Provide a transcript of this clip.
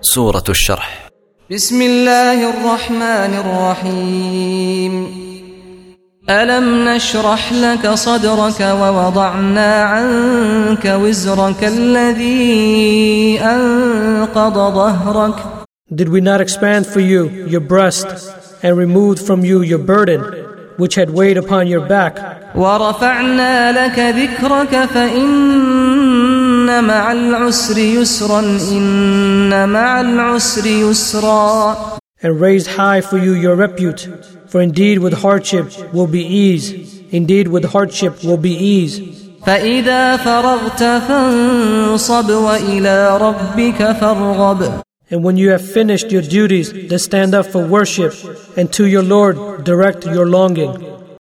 سورة الشرح بسم الله الرحمن الرحيم ألم نشرح لك صدرك ووضعنا عنك وزرك الذي أنقض ظهرك Did we not expand for you your breast and removed from you your burden which had weighed upon your back ورفعنا لك ذكرك فإن مع العسر يسرا إن مع العسر يسرا and raised high for you your repute for indeed with hardship will be ease indeed with hardship will be ease فإذا فرغت فانصب وإلى ربك فارغب And when you have finished your duties, then stand up for worship, and to your Lord direct your longing.